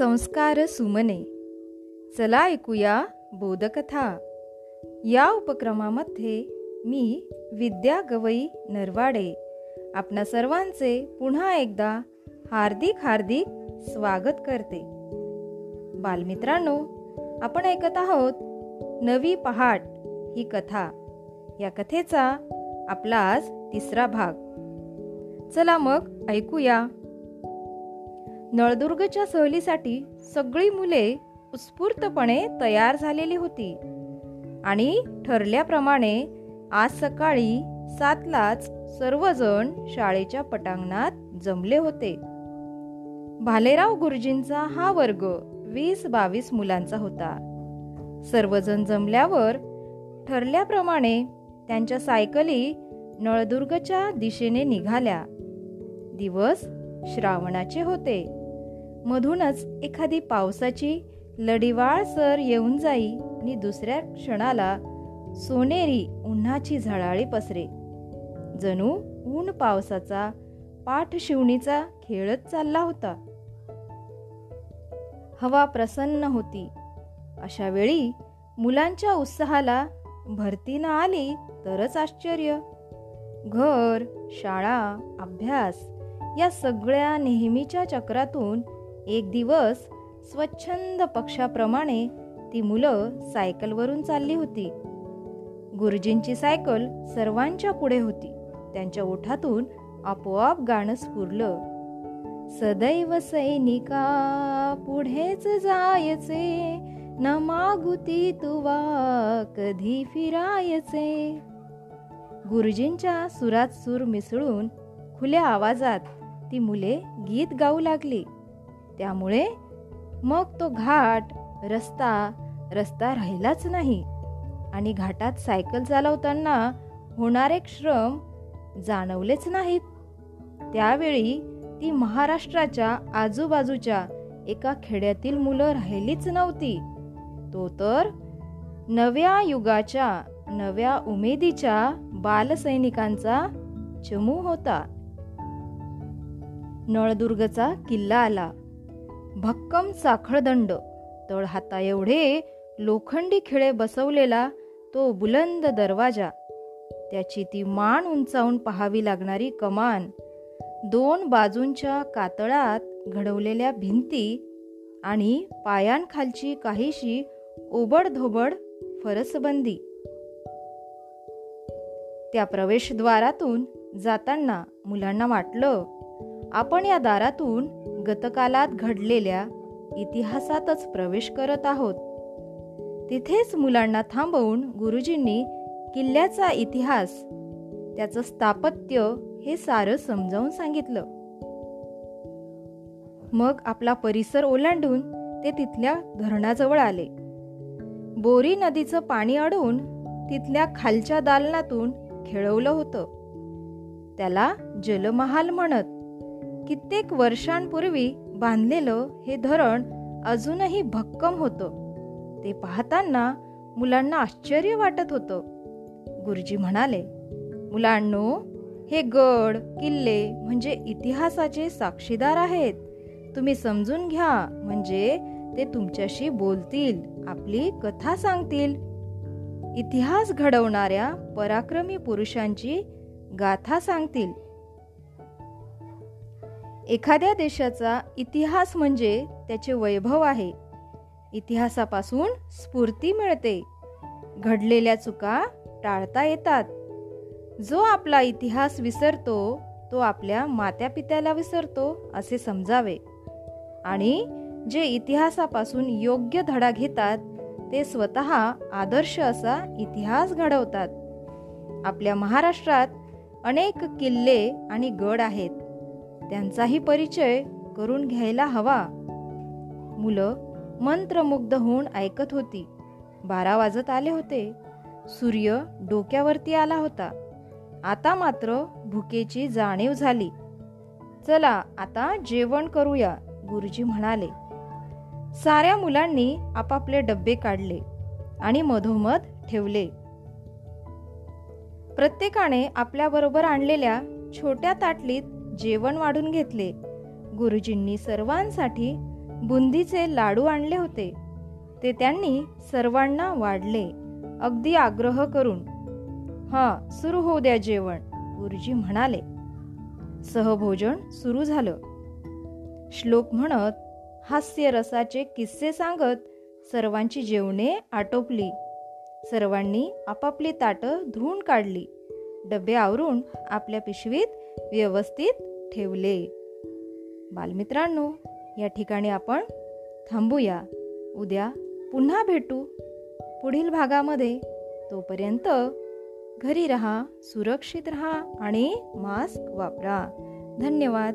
संस्कार सुमने. चला ऐकूया बोधकथा. या उपक्रमामध्ये मी विद्या गवई नरवाडे आपणा सर्वांचे पुन्हा एकदा हार्दिक हार्दिक स्वागत करते. बालमित्रांनो आपण ऐकत आहोत नवी पहाट ही कथा. या कथेचा आपला आज तिसरा भाग. चला मग ऐकूया नळदुर्गच्या सहलीसाठी सगळी मुले उत्स्फूर्तपणे तयार झालेली होती. आणि ठरल्याप्रमाणे आज सकाळी सातलाच सर्वजण शाळेच्या पटांगणात जमले होते. भालेराव गुरुजींचा हा वर्ग वीस बावीस मुलांचा होता. सर्वजण जमल्यावर ठरल्याप्रमाणे त्यांच्या सायकली नळदुर्गच्या दिशेने निघाल्या. दिवस श्रावणाचे होते. मधूनच एखादी पावसाची लढीवाळ सर येऊन जाई आणि दुसऱ्या क्षणाला सोनेरी उन्हाची झळाळी पसरे. जणू ऊन पावसाचा पाठ शिवणीचा खेळच चालला होता. हवा प्रसन्न होती. अशा वेळी मुलांच्या उत्साहाला भरती न आली तरच आश्चर्य. घर शाळा अभ्यास या सगळ्या नेहमीच्या चक्रातून एक दिवस स्वच्छंद पक्षाप्रमाणे ती मुलं सायकलवरून चालली होती. गुरुजींची सायकल सर्वांच्या पुढे होती. त्यांच्या ओठातून आपोआप गाणं स्फुरलं. सदैव सैनिका पुढेच जायचे. न मागुती तुवा कधी फिरायचे. गुरुजींच्या सुरात सूर मिसळून खुल्या आवाजात ती मुले गीत गाऊ लागली. त्यामुळे मग तो घाट रस्ता रस्ता राहिलाच नाही. आणि घाटात सायकल चालवताना होणारे श्रम जाणवलेच नाहीत. त्यावेळी ती महाराष्ट्राच्या आजूबाजूच्या एका खेड्यातील मुलं राहिलीच नव्हती. तो तर नव्या युगाच्या नव्या उमेदीच्या बालसैनिकांचा चमू होता. नळदुर्गचा किल्ला आला. भक्कम साखळदंड. तळहाता एवढे लोखंडी खिळे बसवलेला तो बुलंद दरवाजा. त्याची ती मान उंचावून पहावी लागणारी कमान. दोन बाजूंच्या कातळात घडवलेल्या भिंती आणि पायांखालची काहीशी ओबडधोबड फरसबंदी. त्या प्रवेशद्वारातून जाताना मुलांना वाटलं आपण या दारातून गतकालात घडलेल्या इतिहासातच प्रवेश करत आहोत. तिथेच मुलांना थांबवून गुरुजींनी किल्ल्याचा इतिहास त्याचं स्थापत्य हे सारं समजावून सांगितलं. मग आपला परिसर ओलांडून ते तिथल्या धरणाजवळ आले. बोरी नदीचं पाणी अडवून तिथल्या खालच्या दालनातून खेळवलं होतं. त्याला जलमहाल म्हणत कित्येक वर्षांपूर्वी बांधलेलं हे धरण अजूनही भक्कम होतं. ते पाहताना मुलांना आश्चर्य वाटत होतं. गुरुजी म्हणाले मुलांनो हे गड किल्ले म्हणजे इतिहासाचे साक्षीदार आहेत. तुम्ही समजून घ्या म्हणजे ते तुमच्याशी बोलतील आपली कथा सांगतील. इतिहास घडवणाऱ्या पराक्रमी पुरुषांची गाथा सांगतील. एखाद्या देशाचा इतिहास म्हणजे त्याचे वैभव आहे. इतिहासापासून स्फूर्ती मिळते. घडलेल्या चुका टाळता येतात. जो आपला इतिहास विसरतो तो आपल्या मात्यापित्याला विसरतो असे समजावे. आणि जे इतिहासापासून योग्य धडा घेतात ते स्वतः आदर्श असा इतिहास घडवतात. आपल्या महाराष्ट्रात अनेक किल्ले आणि गड आहेत. त्यांचाही परिचय करून घ्यायला हवा. मुलं मंत्रमुग्ध होऊन ऐकत होती. बारा वाजत आले होते. सूर्य डोक्यावरती आला होता. आता मात्र भुकेची जाणीव झाली. चला आता जेवण करूया गुरुजी म्हणाले. साऱ्या मुलांनी आपापले डब्बे काढले आणि मधोमध ठेवले. प्रत्येकाने आपल्याबरोबर आणलेल्या छोट्या ताटलीत जेवण वाढून घेतले. गुरुजींनी सर्वांसाठी बुंदीचे लाडू आणले होते. ते त्यांनी सर्वांना वाढले अगदी आग्रह करून. हां सुरू होऊ द्या जेवण गुरुजी म्हणाले. सहभोजन सुरू झालं. श्लोक म्हणत हास्य रसाचे किस्से सांगत सर्वांची जेवणे आटोपली. सर्वांनी आपापली ताटं धुवून काढली. डबे आवरून आपल्या पिशवीत व्यवस्थित ठेवले. बालमित्रांनो या ठिकाणी आपण थांबूया. उद्या पुन्हा भेटू. पुढील भागामध्ये तोपर्यंत घरी रहा सुरक्षित रहा आणि मास्क वापरा. धन्यवाद.